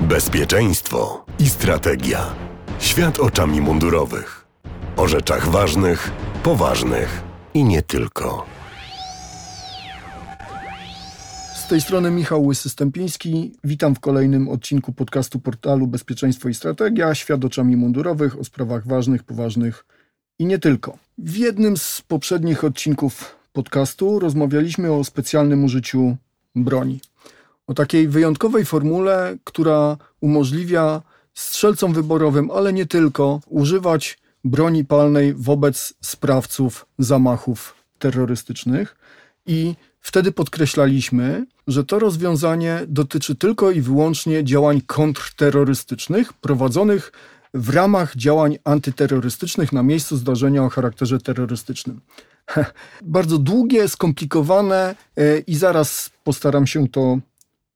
Bezpieczeństwo i strategia. Świat oczami mundurowych. O rzeczach ważnych, poważnych i nie tylko. Z tej strony Michał Łysy-Stępiński. Witam w kolejnym odcinku podcastu portalu Bezpieczeństwo i Strategia. Świat oczami mundurowych o sprawach ważnych, poważnych i nie tylko. W jednym z poprzednich odcinków podcastu rozmawialiśmy o specjalnym użyciu broni. O takiej wyjątkowej formule, która umożliwia strzelcom wyborowym, ale nie tylko, używać broni palnej wobec sprawców zamachów terrorystycznych. I wtedy podkreślaliśmy, że to rozwiązanie dotyczy tylko i wyłącznie działań kontrterrorystycznych prowadzonych w ramach działań antyterrorystycznych na miejscu zdarzenia o charakterze terrorystycznym. Bardzo długie, skomplikowane e, i zaraz postaram się to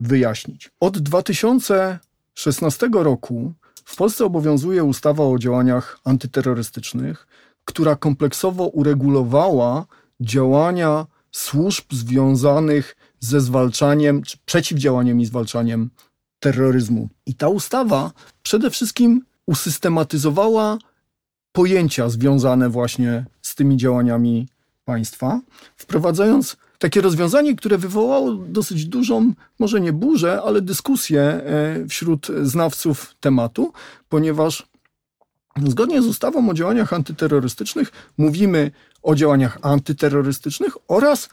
wyjaśnić. Od 2016 roku w Polsce obowiązuje ustawa o działaniach antyterrorystycznych, która kompleksowo uregulowała działania służb związanych ze zwalczaniem, czy przeciwdziałaniem i zwalczaniem terroryzmu. I ta ustawa przede wszystkim usystematyzowała pojęcia związane właśnie z tymi działaniami państwa, wprowadzając takie rozwiązanie, które wywołało dosyć dużą, może nie burzę, ale dyskusję e, wśród znawców tematu, ponieważ zgodnie z ustawą o działaniach antyterrorystycznych mówimy o działaniach antyterrorystycznych oraz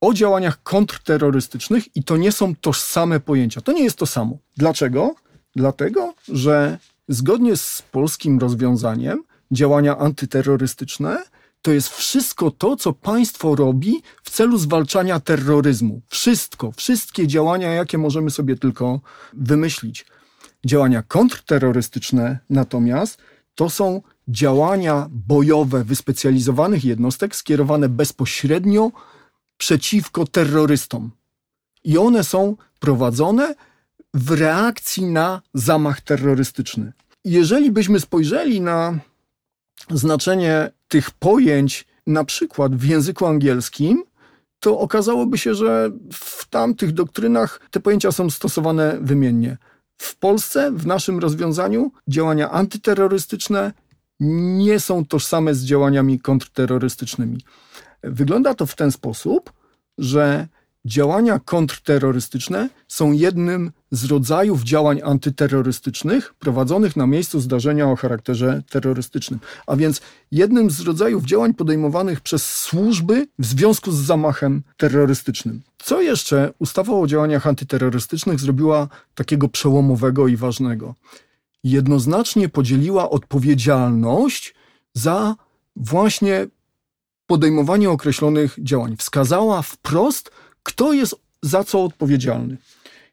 o działaniach kontrterrorystycznych i to nie są tożsame pojęcia. To nie jest to samo. Dlaczego? Dlatego, że zgodnie z polskim rozwiązaniem działania antyterrorystyczne to jest wszystko to, co państwo robi w celu zwalczania terroryzmu. Wszystko, wszystkie działania, jakie możemy sobie tylko wymyślić. Działania kontrterrorystyczne natomiast to są działania bojowe wyspecjalizowanych jednostek skierowane bezpośrednio przeciwko terrorystom. I one są prowadzone w reakcji na zamach terrorystyczny. Jeżeli byśmy spojrzeli na znaczenie tych pojęć, na przykład w języku angielskim, to okazałoby się, że w tamtych doktrynach te pojęcia są stosowane wymiennie. W Polsce, w naszym rozwiązaniu, działania antyterrorystyczne nie są tożsame z działaniami kontrterrorystycznymi. Wygląda to w ten sposób, że Działania kontrterrorystyczne są jednym z rodzajów działań antyterrorystycznych prowadzonych na miejscu zdarzenia o charakterze terrorystycznym, a więc jednym z rodzajów działań podejmowanych przez służby w związku z zamachem terrorystycznym. Co jeszcze ustawa o działaniach antyterrorystycznych zrobiła takiego przełomowego i ważnego? Jednoznacznie podzieliła odpowiedzialność za właśnie podejmowanie określonych działań. Wskazała wprost, kto jest za co odpowiedzialny.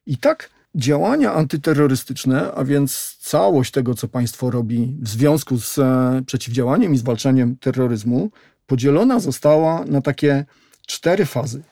I tak działania antyterrorystyczne, a więc całość tego, co państwo robi w związku z e, przeciwdziałaniem i zwalczaniem terroryzmu, podzielona została na takie cztery fazy.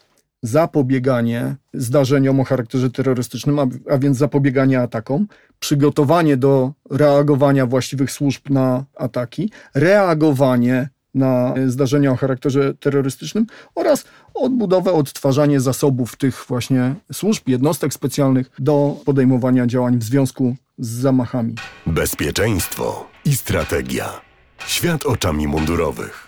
Zapobieganie zdarzeniom o charakterze terrorystycznym, a, a więc zapobieganie atakom, przygotowanie do reagowania właściwych służb na ataki, reagowanie na zdarzenia o charakterze terrorystycznym oraz odbudowę, odtwarzanie zasobów tych właśnie służb, jednostek specjalnych do podejmowania działań w związku z zamachami. Bezpieczeństwo i strategia. Świat oczami mundurowych.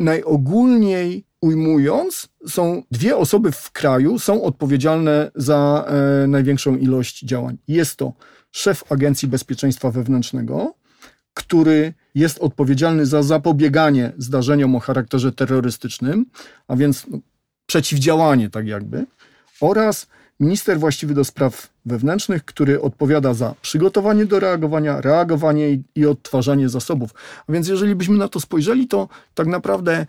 Najogólniej ujmując, są dwie osoby w kraju są odpowiedzialne za e, największą ilość działań. Jest to szef Agencji Bezpieczeństwa Wewnętrznego, który jest odpowiedzialny za zapobieganie zdarzeniom o charakterze terrorystycznym, a więc no, przeciwdziałanie, tak jakby, oraz minister właściwy do spraw wewnętrznych, który odpowiada za przygotowanie do reagowania, reagowanie i, i odtwarzanie zasobów. A więc jeżeli byśmy na to spojrzeli, to tak naprawdę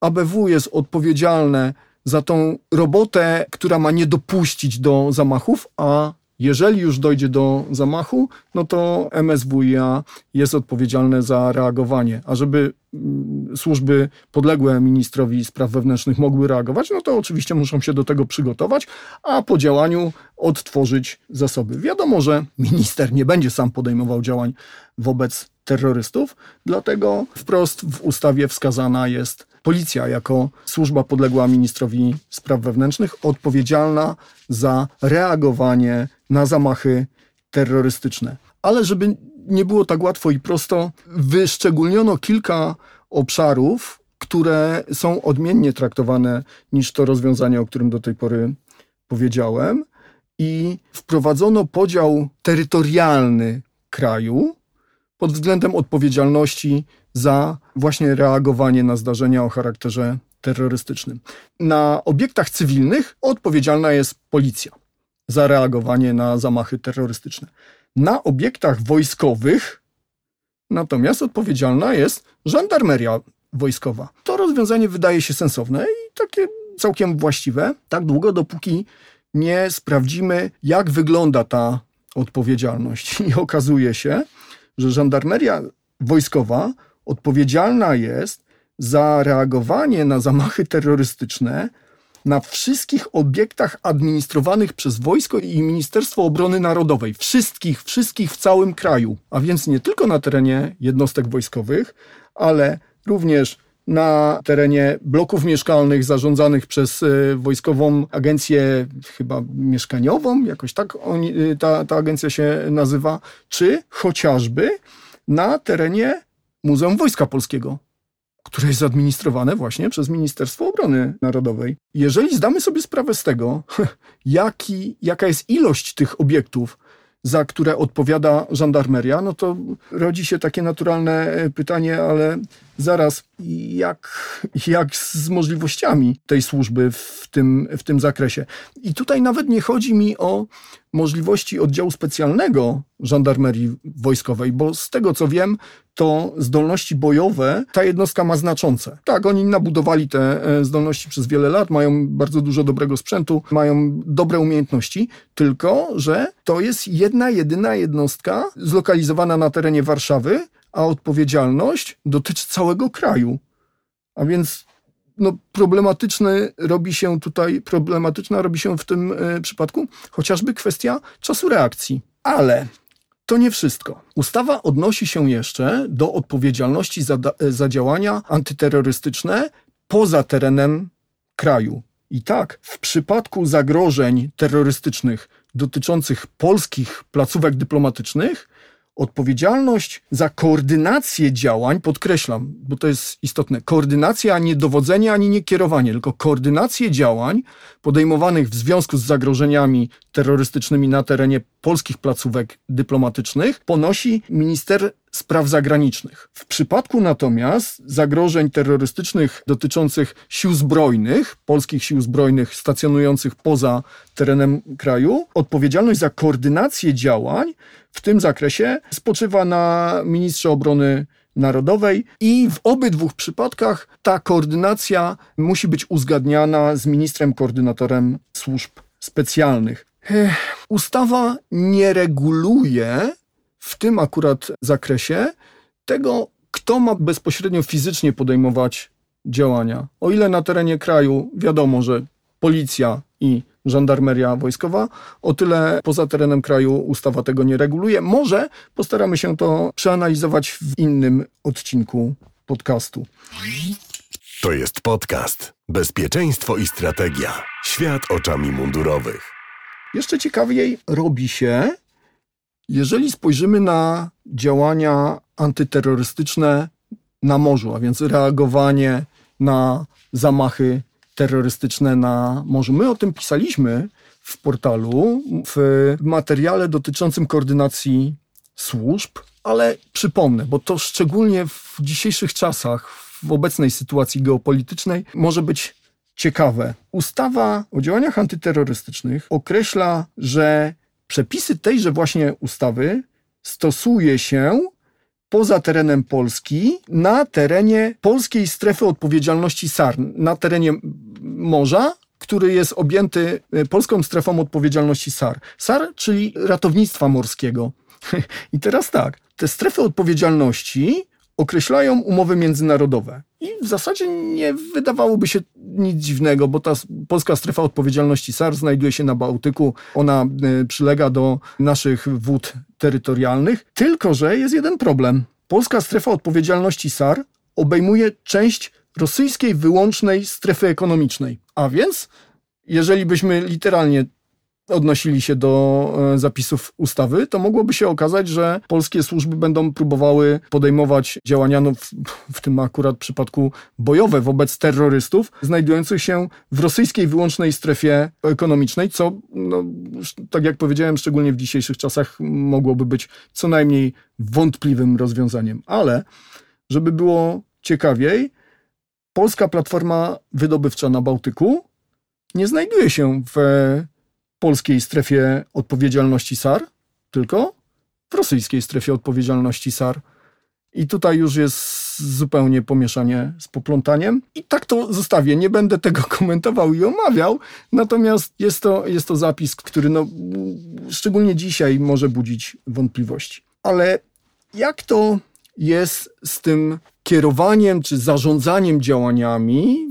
ABW jest odpowiedzialne za tą robotę, która ma nie dopuścić do zamachów, a jeżeli już dojdzie do zamachu, no to MSWiA jest odpowiedzialne za reagowanie. A żeby mm, służby podległe ministrowi spraw wewnętrznych mogły reagować, no to oczywiście muszą się do tego przygotować, a po działaniu odtworzyć zasoby. Wiadomo, że minister nie będzie sam podejmował działań wobec terrorystów, dlatego wprost w ustawie wskazana jest policja jako służba podległa ministrowi spraw wewnętrznych, odpowiedzialna za reagowanie na zamachy terrorystyczne. Ale żeby nie było tak łatwo i prosto, wyszczególniono kilka obszarów, które są odmiennie traktowane niż to rozwiązanie, o którym do tej pory powiedziałem. I wprowadzono podział terytorialny kraju pod względem odpowiedzialności za właśnie reagowanie na zdarzenia o charakterze terrorystycznym. Na obiektach cywilnych odpowiedzialna jest policja za reagowanie na zamachy terrorystyczne. Na obiektach wojskowych natomiast odpowiedzialna jest żandarmeria wojskowa. To rozwiązanie wydaje się sensowne i takie całkiem właściwe, tak długo, dopóki nie sprawdzimy, jak wygląda ta odpowiedzialność. I okazuje się, że żandarmeria wojskowa odpowiedzialna jest za reagowanie na zamachy terrorystyczne na wszystkich obiektach administrowanych przez wojsko i Ministerstwo Obrony Narodowej. Wszystkich, wszystkich w całym kraju. A więc nie tylko na terenie jednostek wojskowych, ale również na terenie bloków mieszkalnych zarządzanych przez e, Wojskową Agencję chyba mieszkaniową, jakoś tak oni, ta, ta agencja się nazywa, czy chociażby na terenie Muzeum Wojska Polskiego, które jest administrowane właśnie przez Ministerstwo Obrony Narodowej. Jeżeli zdamy sobie sprawę z tego, jaki, jaka jest ilość tych obiektów, za które odpowiada żandarmeria, no to rodzi się takie naturalne e, pytanie, ale zaraz, jak, jak z możliwościami tej służby w tym, w tym zakresie? I tutaj nawet nie chodzi mi o możliwości oddziału specjalnego żandarmerii wojskowej, bo z tego co wiem, to zdolności bojowe ta jednostka ma znaczące. Tak, oni nabudowali te e, zdolności przez wiele lat, mają bardzo dużo dobrego sprzętu, mają dobre umiejętności, tylko że to jest jedna, jedyna jednostka zlokalizowana na terenie Warszawy, a odpowiedzialność dotyczy całego kraju. A więc no, problematyczny robi się tutaj, problematyczna robi się w tym y, przypadku chociażby kwestia czasu reakcji. Ale to nie wszystko. Ustawa odnosi się jeszcze do odpowiedzialności za, za działania antyterrorystyczne poza terenem kraju. I tak, w przypadku zagrożeń terrorystycznych dotyczących polskich placówek dyplomatycznych, odpowiedzialność za koordynację działań, podkreślam, bo to jest istotne, koordynacja, a nie dowodzenie, ani nie kierowanie, tylko koordynację działań podejmowanych w związku z zagrożeniami terrorystycznymi na terenie polskich placówek dyplomatycznych ponosi minister spraw zagranicznych. W przypadku natomiast zagrożeń terrorystycznych dotyczących sił zbrojnych, polskich sił zbrojnych stacjonujących poza terenem kraju, odpowiedzialność za koordynację działań w tym zakresie spoczywa na ministrze obrony narodowej i w obydwu przypadkach ta koordynacja musi być uzgadniana z ministrem koordynatorem służb specjalnych. Ustawa nie reguluje w tym akurat zakresie tego, kto ma bezpośrednio fizycznie podejmować działania. O ile na terenie kraju wiadomo, że policja i żandarmeria wojskowa, o tyle poza terenem kraju ustawa tego nie reguluje. Może postaramy się to przeanalizować w innym odcinku podcastu. To jest podcast Bezpieczeństwo i strategia. Świat oczami mundurowych. Jeszcze ciekawiej robi się, jeżeli spojrzymy na działania antyterrorystyczne na morzu, a więc reagowanie na zamachy terrorystyczne na morzu. My o tym pisaliśmy w portalu, w materiale dotyczącym koordynacji służb, ale przypomnę, bo to szczególnie w dzisiejszych czasach, w obecnej sytuacji geopolitycznej, może być ciekawe. Ustawa o działaniach antyterrorystycznych określa, że przepisy tejże właśnie ustawy stosuje się poza terenem Polski, na terenie polskiej strefy odpowiedzialności SAR, na terenie morza, który jest objęty e, polską strefą odpowiedzialności SAR. SAR, czyli ratownictwa morskiego. I teraz tak, te strefy odpowiedzialności określają umowy międzynarodowe. I w zasadzie nie wydawałoby się nic dziwnego, bo ta polska strefa odpowiedzialności SAR znajduje się na Bałtyku. Ona e, przylega do naszych wód terytorialnych. Tylko, że jest jeden problem. Polska strefa odpowiedzialności SAR obejmuje część rosyjskiej wyłącznej strefy ekonomicznej. A więc, jeżeli byśmy literalnie odnosili się do e, zapisów ustawy, to mogłoby się okazać, że polskie służby będą próbowały podejmować działania, no w, w tym akurat przypadku bojowe wobec terrorystów, znajdujących się w rosyjskiej wyłącznej strefie ekonomicznej, co, no, tak jak powiedziałem, szczególnie w dzisiejszych czasach mogłoby być co najmniej wątpliwym rozwiązaniem. Ale, żeby było ciekawiej, polska platforma wydobywcza na Bałtyku nie znajduje się w polskiej strefie odpowiedzialności SAR, tylko w rosyjskiej strefie odpowiedzialności SAR. I tutaj już jest zupełnie pomieszanie z poplątaniem. I tak to zostawię. Nie będę tego komentował i omawiał, natomiast jest to, jest to zapis, który no, szczególnie dzisiaj może budzić wątpliwości. Ale jak to jest z tym kierowaniem czy zarządzaniem działaniami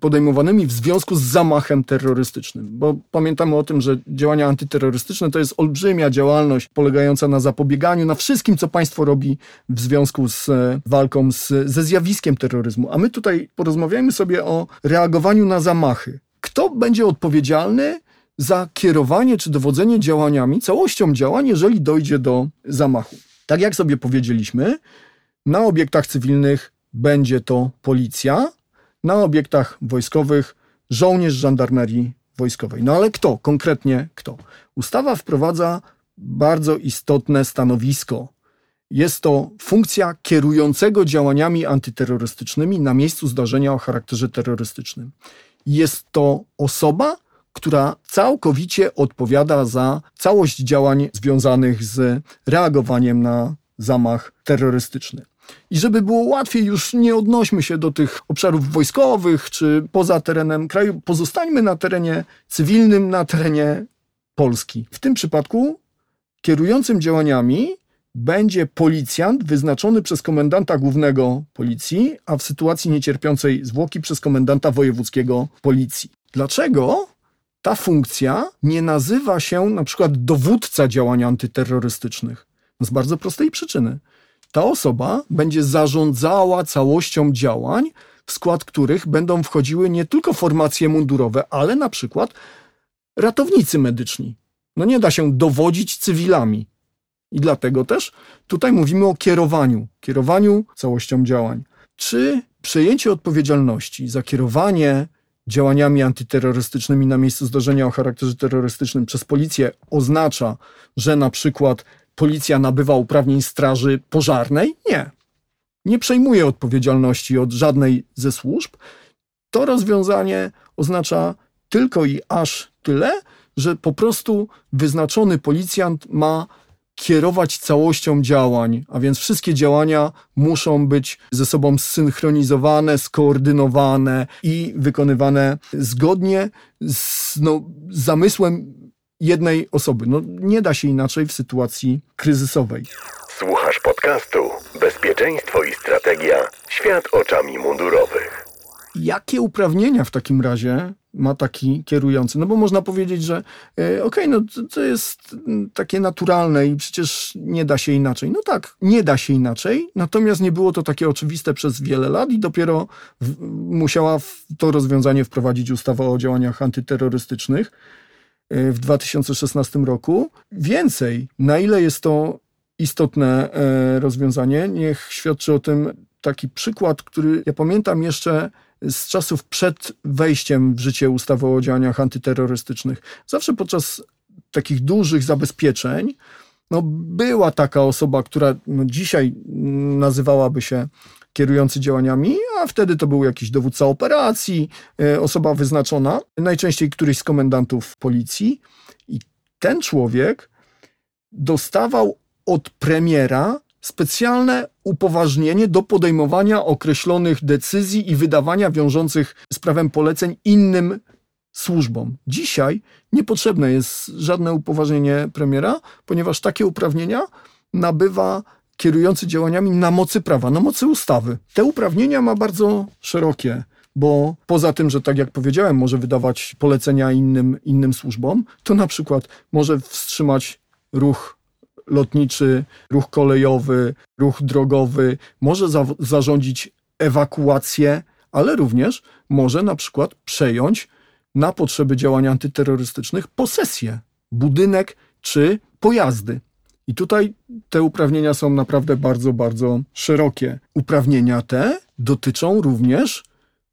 podejmowanymi w związku z zamachem terrorystycznym. Bo pamiętamy o tym, że działania antyterrorystyczne to jest olbrzymia działalność polegająca na zapobieganiu, na wszystkim, co państwo robi w związku z e, walką z, ze zjawiskiem terroryzmu. A my tutaj porozmawiajmy sobie o reagowaniu na zamachy. Kto będzie odpowiedzialny za kierowanie czy dowodzenie działaniami, całością działań, jeżeli dojdzie do zamachu? Tak jak sobie powiedzieliśmy, na obiektach cywilnych będzie to policja, na obiektach wojskowych żołnierz żandarmerii wojskowej. No ale kto? Konkretnie kto? Ustawa wprowadza bardzo istotne stanowisko. Jest to funkcja kierującego działaniami antyterrorystycznymi na miejscu zdarzenia o charakterze terrorystycznym. Jest to osoba, która całkowicie odpowiada za całość działań związanych z reagowaniem na zamach terrorystyczny. I żeby było łatwiej, już nie odnośmy się do tych obszarów wojskowych czy poza terenem kraju, pozostańmy na terenie cywilnym, na terenie Polski. W tym przypadku kierującym działaniami będzie policjant wyznaczony przez komendanta głównego policji, a w sytuacji niecierpiącej zwłoki przez komendanta wojewódzkiego policji. Dlaczego ta funkcja nie nazywa się na przykład dowódca działań antyterrorystycznych? Z bardzo prostej przyczyny ta osoba będzie zarządzała całością działań, w skład których będą wchodziły nie tylko formacje mundurowe, ale na przykład ratownicy medyczni. No nie da się dowodzić cywilami. I dlatego też tutaj mówimy o kierowaniu, kierowaniu całością działań. Czy przejęcie odpowiedzialności za kierowanie działaniami antyterrorystycznymi na miejscu zdarzenia o charakterze terrorystycznym przez policję oznacza, że na przykład policja nabywa uprawnień straży pożarnej? Nie. Nie przejmuje odpowiedzialności od żadnej ze służb. To rozwiązanie oznacza tylko i aż tyle, że po prostu wyznaczony policjant ma kierować całością działań, a więc wszystkie działania muszą być ze sobą zsynchronizowane, skoordynowane i wykonywane zgodnie z no, zamysłem jednej osoby. No, nie da się inaczej w sytuacji kryzysowej. Słuchasz podcastu Bezpieczeństwo i strategia. Świat oczami mundurowych. Jakie uprawnienia w takim razie ma taki kierujący? No bo można powiedzieć, że e, okej, okay, no to, to, jest takie naturalne i przecież nie da się inaczej. No tak, nie da się inaczej, natomiast nie było to takie oczywiste przez wiele lat i dopiero w, musiała w to rozwiązanie wprowadzić ustawa o działaniach antyterrorystycznych w 2016 roku. Więcej, na ile jest to istotne e, rozwiązanie, niech świadczy o tym taki przykład, który ja pamiętam jeszcze z czasów przed wejściem w życie ustawy o działaniach antyterrorystycznych. Zawsze podczas takich dużych zabezpieczeń no, była taka osoba, która no, dzisiaj nazywałaby się kierujący działaniami, a wtedy to był jakiś dowódca operacji, e, osoba wyznaczona, najczęściej któryś z komendantów policji. I ten człowiek dostawał od premiera specjalne upoważnienie do podejmowania określonych decyzji i wydawania wiążących z prawem poleceń innym służbom. Dzisiaj niepotrzebne jest żadne upoważnienie premiera, ponieważ takie uprawnienia nabywa kierujący działaniami na mocy prawa, na mocy ustawy. Te uprawnienia ma bardzo szerokie, bo poza tym, że tak jak powiedziałem, może wydawać polecenia innym, innym służbom, to na przykład może wstrzymać ruch lotniczy, ruch kolejowy, ruch drogowy, może za zarządzić ewakuację, ale również może na przykład przejąć na potrzeby działań antyterrorystycznych posesję budynek czy pojazdy. I tutaj te uprawnienia są naprawdę bardzo, bardzo szerokie. Uprawnienia te dotyczą również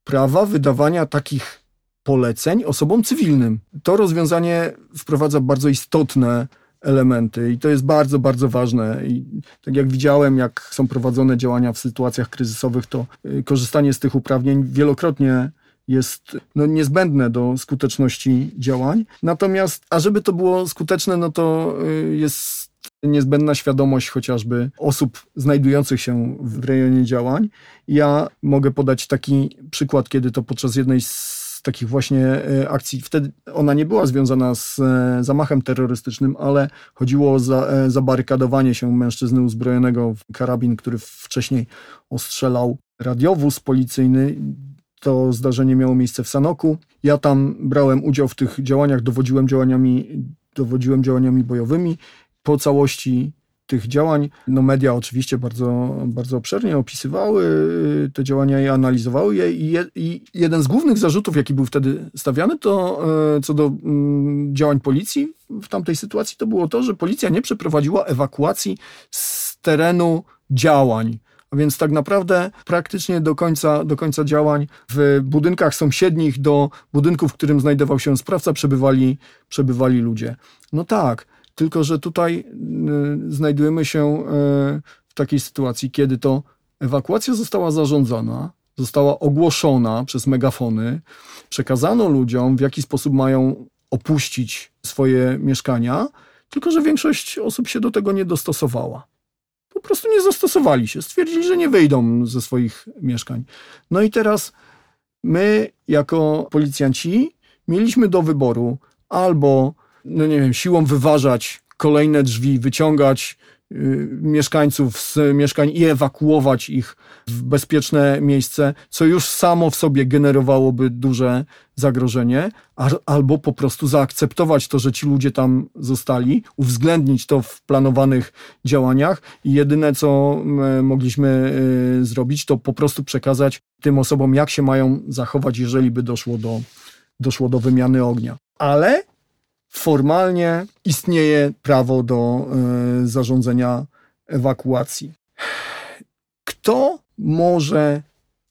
prawa wydawania takich poleceń osobom cywilnym. To rozwiązanie wprowadza bardzo istotne elementy i to jest bardzo, bardzo ważne. I tak jak widziałem, jak są prowadzone działania w sytuacjach kryzysowych, to y, korzystanie z tych uprawnień wielokrotnie jest no, niezbędne do skuteczności działań. Natomiast, a żeby to było skuteczne, no to y, jest niezbędna świadomość chociażby osób znajdujących się w rejonie działań. Ja mogę podać taki przykład, kiedy to podczas jednej z takich właśnie e, akcji, wtedy ona nie była związana z e, zamachem terrorystycznym, ale chodziło o e, zabarykadowanie się mężczyzny uzbrojonego w karabin, który wcześniej ostrzelał radiowóz policyjny. To zdarzenie miało miejsce w Sanoku. Ja tam brałem udział w tych działaniach, dowodziłem działaniami, dowodziłem działaniami bojowymi. Po całości tych działań, no media oczywiście bardzo, bardzo obszernie opisywały y, te działania i analizowały je i, je i jeden z głównych zarzutów, jaki był wtedy stawiany, to y, co do mm, działań policji w tamtej sytuacji, to było to, że policja nie przeprowadziła ewakuacji z terenu działań. A więc tak naprawdę praktycznie do końca, do końca działań w budynkach sąsiednich do budynku, w którym znajdował się sprawca, przebywali, przebywali ludzie. No tak, tylko że tutaj y, znajdujemy się y, w takiej sytuacji, kiedy to ewakuacja została zarządzona, została ogłoszona przez megafony, przekazano ludziom, w jaki sposób mają opuścić swoje mieszkania, tylko że większość osób się do tego nie dostosowała po prostu nie zastosowali się. Stwierdzili, że nie wyjdą ze swoich mieszkań. No i teraz my, jako policjanci, mieliśmy do wyboru albo, no nie wiem, siłą wyważać kolejne drzwi, wyciągać y, mieszkańców z mieszkań i ewakuować ich w bezpieczne miejsce, co już samo w sobie generowałoby duże zagrożenie, albo po prostu zaakceptować to, że ci ludzie tam zostali, uwzględnić to w planowanych działaniach i jedyne, co mogliśmy y, zrobić, to po prostu przekazać tym osobom, jak się mają zachować, jeżeli by doszło do, doszło do wymiany ognia. Ale formalnie istnieje prawo do y, zarządzenia ewakuacji. Kto może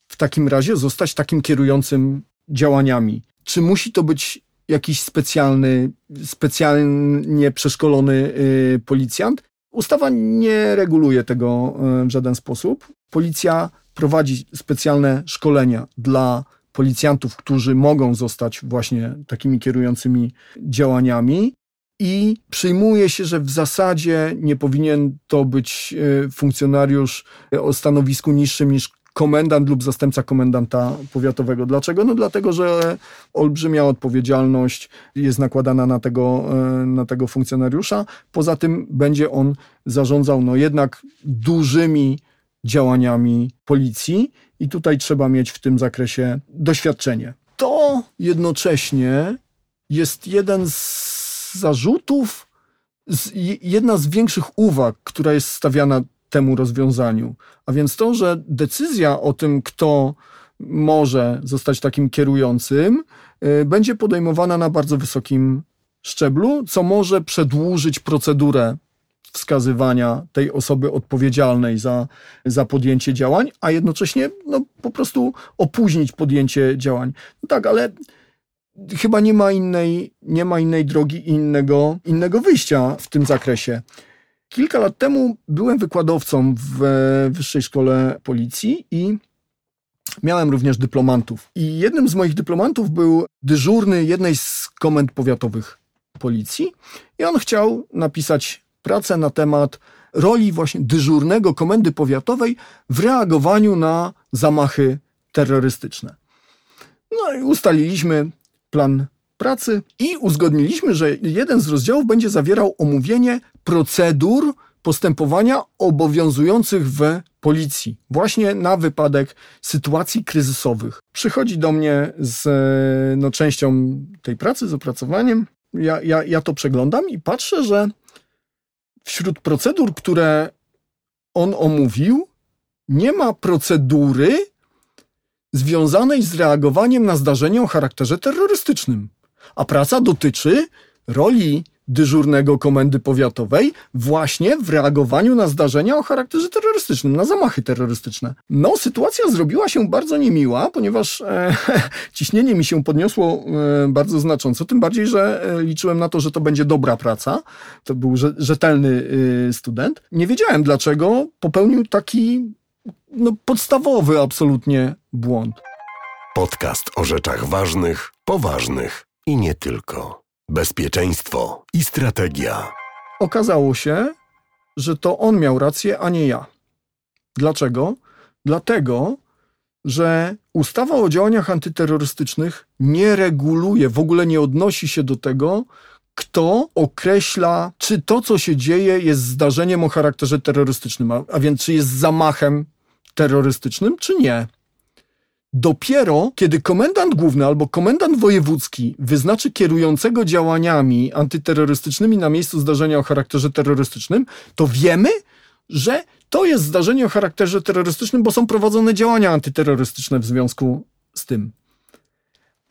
w takim razie zostać takim kierującym działaniami? Czy musi to być jakiś specjalny, specjalnie przeszkolony y, policjant? Ustawa nie reguluje tego y, w żaden sposób. Policja prowadzi specjalne szkolenia dla policjantów, którzy mogą zostać właśnie takimi kierującymi działaniami. I przyjmuje się, że w zasadzie nie powinien to być e, funkcjonariusz o stanowisku niższym niż komendant lub zastępca komendanta powiatowego. Dlaczego? No dlatego, że olbrzymia odpowiedzialność jest nakładana na tego, e, na tego funkcjonariusza. Poza tym będzie on zarządzał no jednak dużymi działaniami policji i tutaj trzeba mieć w tym zakresie doświadczenie. To jednocześnie jest jeden z zarzutów, jedna z większych uwag, która jest stawiana temu rozwiązaniu. A więc to, że decyzja o tym, kto może zostać takim kierującym, y, będzie podejmowana na bardzo wysokim szczeblu, co może przedłużyć procedurę wskazywania tej osoby odpowiedzialnej za, za podjęcie działań, a jednocześnie no, po prostu opóźnić podjęcie działań. No tak, ale chyba nie ma innej, nie ma innej drogi innego, innego wyjścia w tym zakresie. Kilka lat temu byłem wykładowcą w Wyższej Szkole Policji i miałem również dyplomantów. I jednym z moich dyplomantów był dyżurny jednej z komend powiatowych policji i on chciał napisać pracę na temat roli właśnie dyżurnego komendy powiatowej w reagowaniu na zamachy terrorystyczne. No i ustaliliśmy plan pracy i uzgodniliśmy, że jeden z rozdziałów będzie zawierał omówienie procedur postępowania obowiązujących w policji, właśnie na wypadek sytuacji kryzysowych. Przychodzi do mnie z no, częścią tej pracy, z opracowaniem. Ja, ja, ja to przeglądam i patrzę, że wśród procedur, które on omówił, nie ma procedury związanej z reagowaniem na zdarzenie o charakterze terrorystycznym. A praca dotyczy roli dyżurnego komendy powiatowej właśnie w reagowaniu na zdarzenia o charakterze terrorystycznym, na zamachy terrorystyczne. No, sytuacja zrobiła się bardzo niemiła, ponieważ e, ciśnienie mi się podniosło e, bardzo znacząco, tym bardziej, że e, liczyłem na to, że to będzie dobra praca. To był rzetelny e, student. Nie wiedziałem dlaczego popełnił taki no, podstawowy absolutnie błąd. Podcast o rzeczach ważnych, poważnych i nie tylko. Bezpieczeństwo i strategia. Okazało się, że to on miał rację, a nie ja. Dlaczego? Dlatego, że ustawa o działaniach antyterrorystycznych nie reguluje, w ogóle nie odnosi się do tego, kto określa, czy to, co się dzieje, jest zdarzeniem o charakterze terrorystycznym, a, a więc czy jest zamachem terrorystycznym, czy nie. Dopiero kiedy komendant główny albo komendant wojewódzki wyznaczy kierującego działaniami antyterrorystycznymi na miejscu zdarzenia o charakterze terrorystycznym, to wiemy, że to jest zdarzenie o charakterze terrorystycznym, bo są prowadzone działania antyterrorystyczne w związku z tym.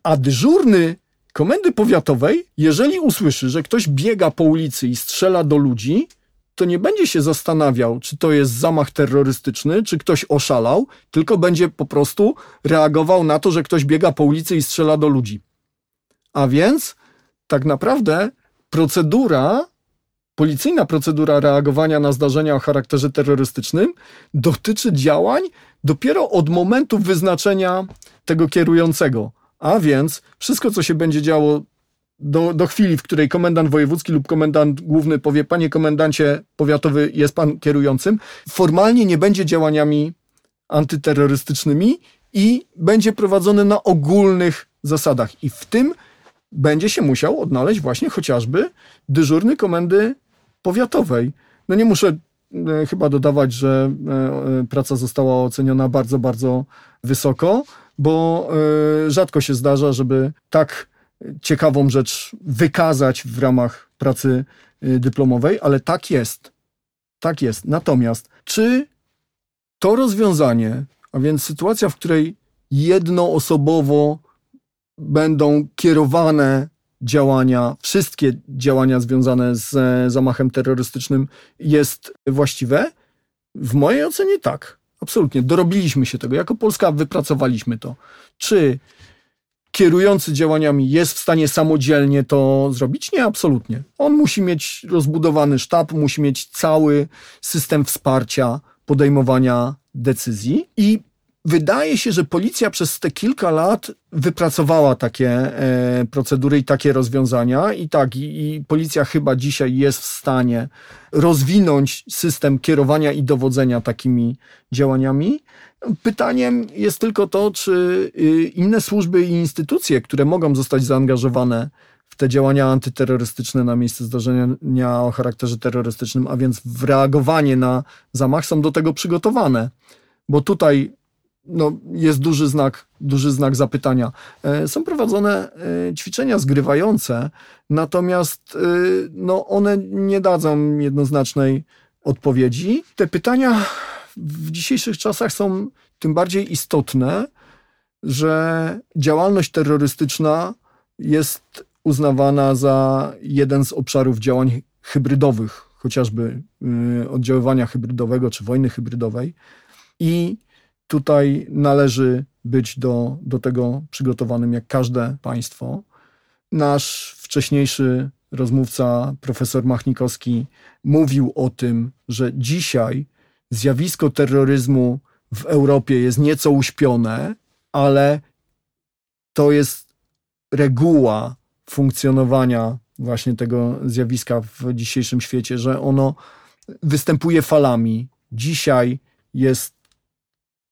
A dyżurny komendy powiatowej, jeżeli usłyszy, że ktoś biega po ulicy i strzela do ludzi, to nie będzie się zastanawiał, czy to jest zamach terrorystyczny, czy ktoś oszalał, tylko będzie po prostu reagował na to, że ktoś biega po ulicy i strzela do ludzi. A więc tak naprawdę procedura, policyjna procedura reagowania na zdarzenia o charakterze terrorystycznym dotyczy działań dopiero od momentu wyznaczenia tego kierującego. A więc wszystko, co się będzie działo do, do chwili, w której komendant wojewódzki lub komendant główny powie, panie komendancie powiatowy, jest pan kierującym, formalnie nie będzie działaniami antyterrorystycznymi i będzie prowadzony na ogólnych zasadach. I w tym będzie się musiał odnaleźć właśnie chociażby dyżurny komendy powiatowej. No nie muszę e, chyba dodawać, że e, e, praca została oceniona bardzo, bardzo wysoko, bo rzadko się zdarza, żeby tak ciekawą rzecz wykazać w ramach pracy y, dyplomowej, ale tak jest. Tak jest. Natomiast czy to rozwiązanie, a więc sytuacja, w której jednoosobowo będą kierowane działania, wszystkie działania związane z zamachem terrorystycznym jest właściwe? W mojej ocenie tak. Absolutnie. Dorobiliśmy się tego. Jako Polska wypracowaliśmy to. Czy kierujący działaniami jest w stanie samodzielnie to zrobić? Nie, absolutnie. On musi mieć rozbudowany sztab, musi mieć cały system wsparcia podejmowania decyzji i wydaje się, że policja przez te kilka lat wypracowała takie e, procedury i takie rozwiązania i tak, i, i policja chyba dzisiaj jest w stanie rozwinąć system kierowania i dowodzenia takimi działaniami. Pytaniem jest tylko to, czy y, inne służby i instytucje, które mogą zostać zaangażowane w te działania antyterrorystyczne na miejsce zdarzenia o charakterze terrorystycznym, a więc w reagowanie na zamach, są do tego przygotowane. Bo tutaj no, jest duży znak, duży znak zapytania. E, są prowadzone e, ćwiczenia zgrywające, natomiast e, no, one nie dadzą jednoznacznej odpowiedzi. Te pytania w dzisiejszych czasach są tym bardziej istotne, że działalność terrorystyczna jest uznawana za jeden z obszarów działań hybrydowych, chociażby y, oddziaływania hybrydowego czy wojny hybrydowej. I tutaj należy być do, do tego przygotowanym jak każde państwo. Nasz wcześniejszy rozmówca, profesor Machnikowski, mówił o tym, że dzisiaj zjawisko terroryzmu w Europie jest nieco uśpione, ale to jest reguła funkcjonowania właśnie tego zjawiska w dzisiejszym świecie, że ono występuje falami. Dzisiaj jest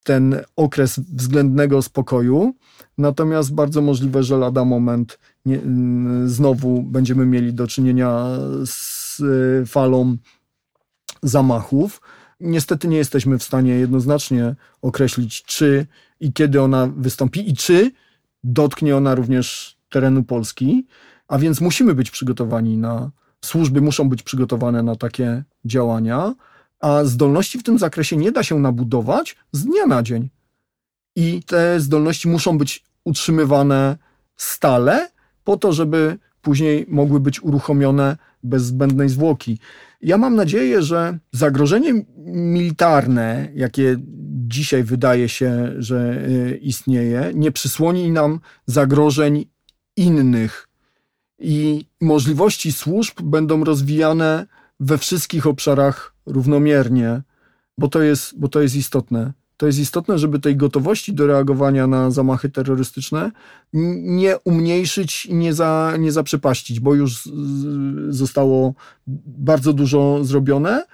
ten okres względnego spokoju, natomiast bardzo możliwe, że lada moment nie, znowu będziemy mieli do czynienia z falą zamachów. Niestety nie jesteśmy w stanie jednoznacznie określić, czy i kiedy ona wystąpi i czy dotknie ona również terenu Polski, a więc musimy być przygotowani na, służby muszą być przygotowane na takie działania, a zdolności w tym zakresie nie da się nabudować z dnia na dzień. I te zdolności muszą być utrzymywane stale, po to, żeby później mogły być uruchomione bez zbędnej zwłoki. Ja mam nadzieję, że zagrożenie militarne, jakie dzisiaj wydaje się, że y, istnieje, nie przysłoni nam zagrożeń innych i możliwości służb będą rozwijane we wszystkich obszarach równomiernie, bo to jest, bo to jest istotne. To jest istotne, żeby tej gotowości do reagowania na zamachy terrorystyczne nie umniejszyć i nie, za, nie zaprzepaścić, bo już zostało bardzo dużo zrobione.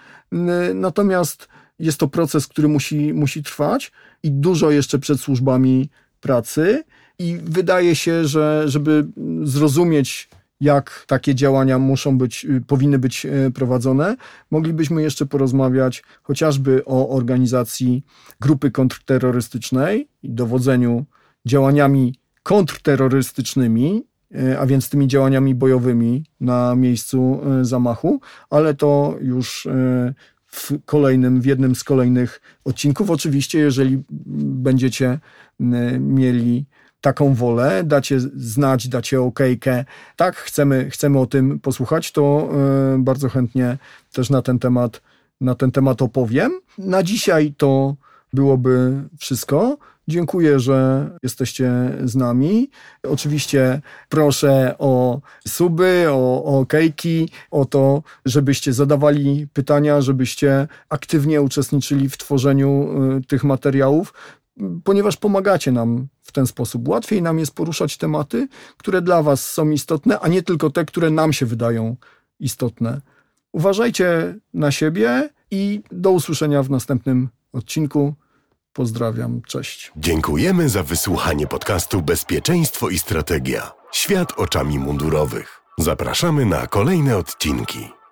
Natomiast jest to proces, który musi, musi trwać i dużo jeszcze przed służbami pracy. I wydaje się, że żeby zrozumieć, jak takie działania muszą być, y, powinny być y, prowadzone, moglibyśmy jeszcze porozmawiać chociażby o organizacji grupy kontrterrorystycznej i dowodzeniu działaniami kontrterrorystycznymi, y, a więc tymi działaniami bojowymi na miejscu zamachu, ale to już w kolejnym, w jednym z kolejnych odcinków. Oczywiście, jeżeli będziecie mieli taką wolę, dacie znać, dacie okejkę, tak, chcemy, chcemy o tym posłuchać, to y, bardzo chętnie też na ten temat, na ten temat opowiem. Na dzisiaj to byłoby wszystko. Dziękuję, że jesteście z nami. Oczywiście proszę o suby, o, o okejki, o to, żebyście zadawali pytania, żebyście aktywnie uczestniczyli w tworzeniu y, tych materiałów ponieważ pomagacie nam w ten sposób. Łatwiej nam jest poruszać tematy, które dla Was są istotne, a nie tylko te, które nam się wydają istotne. Uważajcie na siebie i do usłyszenia w następnym odcinku. Pozdrawiam, cześć. Dziękujemy za wysłuchanie podcastu Bezpieczeństwo i Strategia. Świat oczami mundurowych. Zapraszamy na kolejne odcinki.